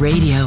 Radio,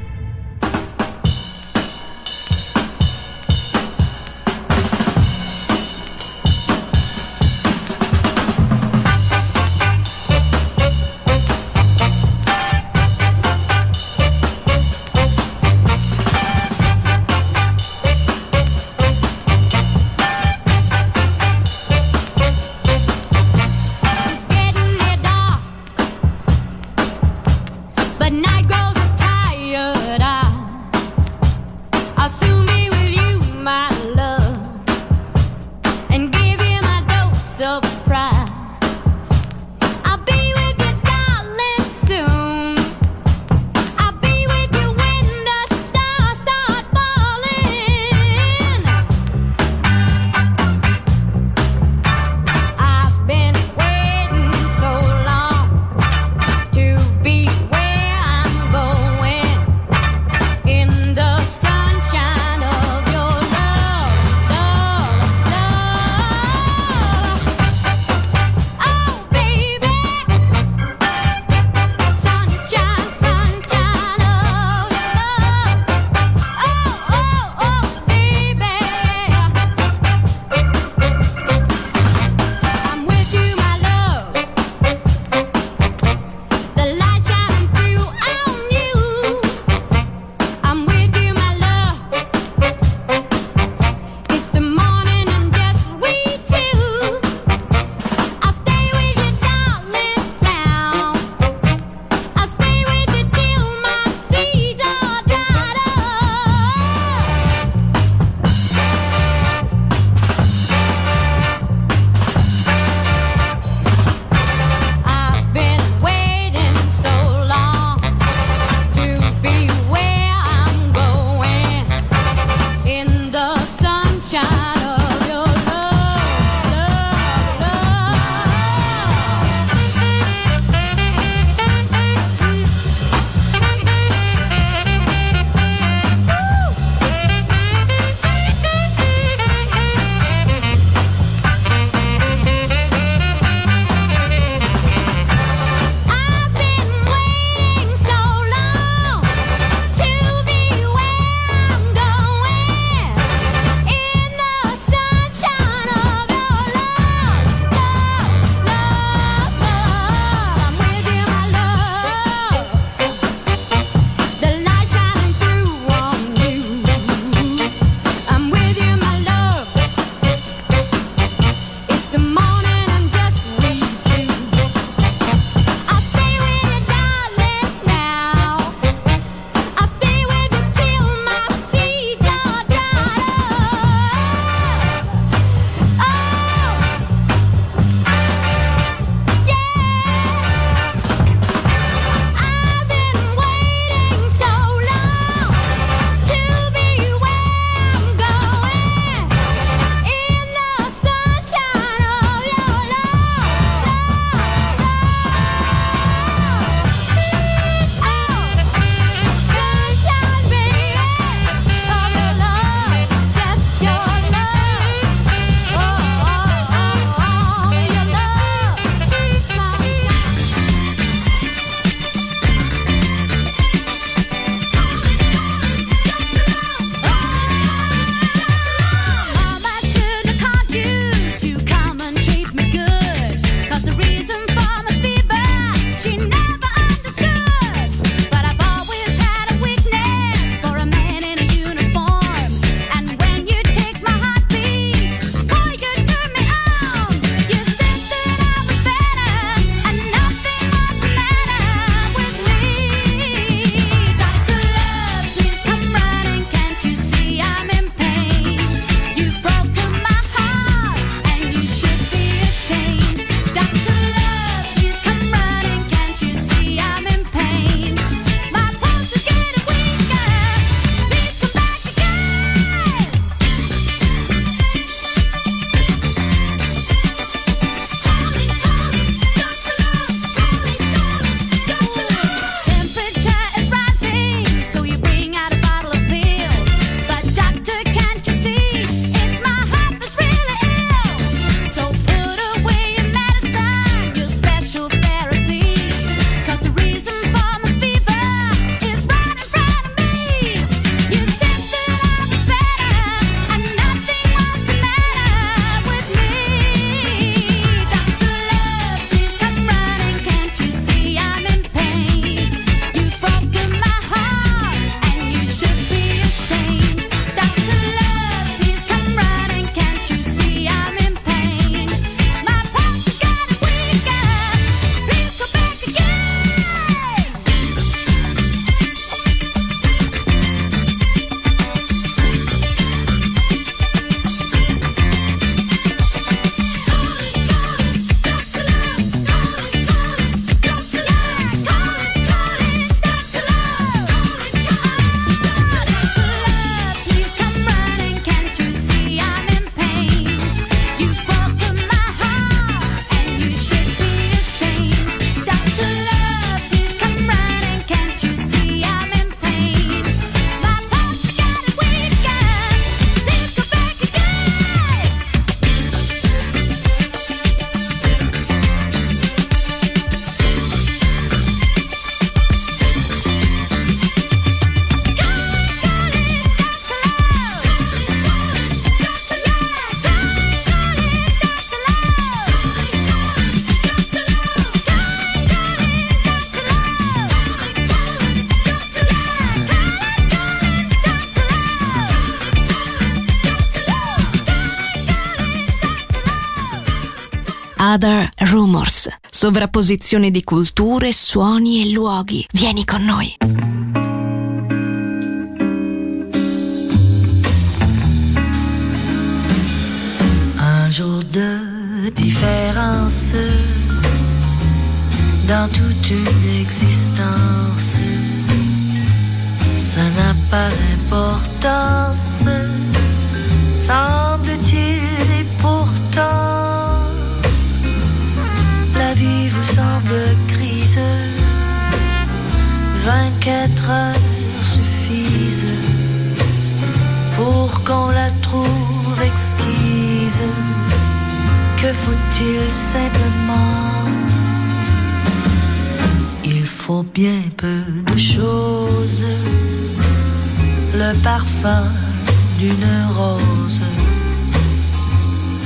Other Rumors. Sovrapposizione di culture, suoni e luoghi. Vieni con noi. Un jour de différence dans toute une existence. Ça n'a pas d'importance, semble-t-il, et pourtant, 24 heures suffisent pour qu'on la trouve exquise. Que faut-il simplement? Il faut bien peu de choses. Le parfum d'une rose,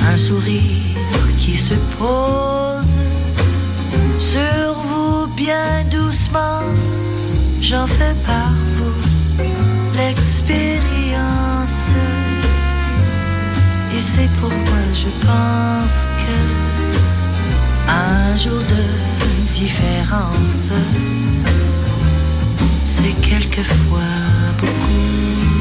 un sourire qui se pose sur vous bien doucement. J'en fais par vous l'expérience. Et c'est pourquoi je pense que un jour de différence, c'est quelquefois beaucoup.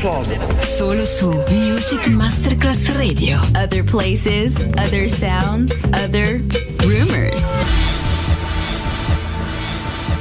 Plausible. Solo su Music Masterclass Radio. Other places, other sounds, other.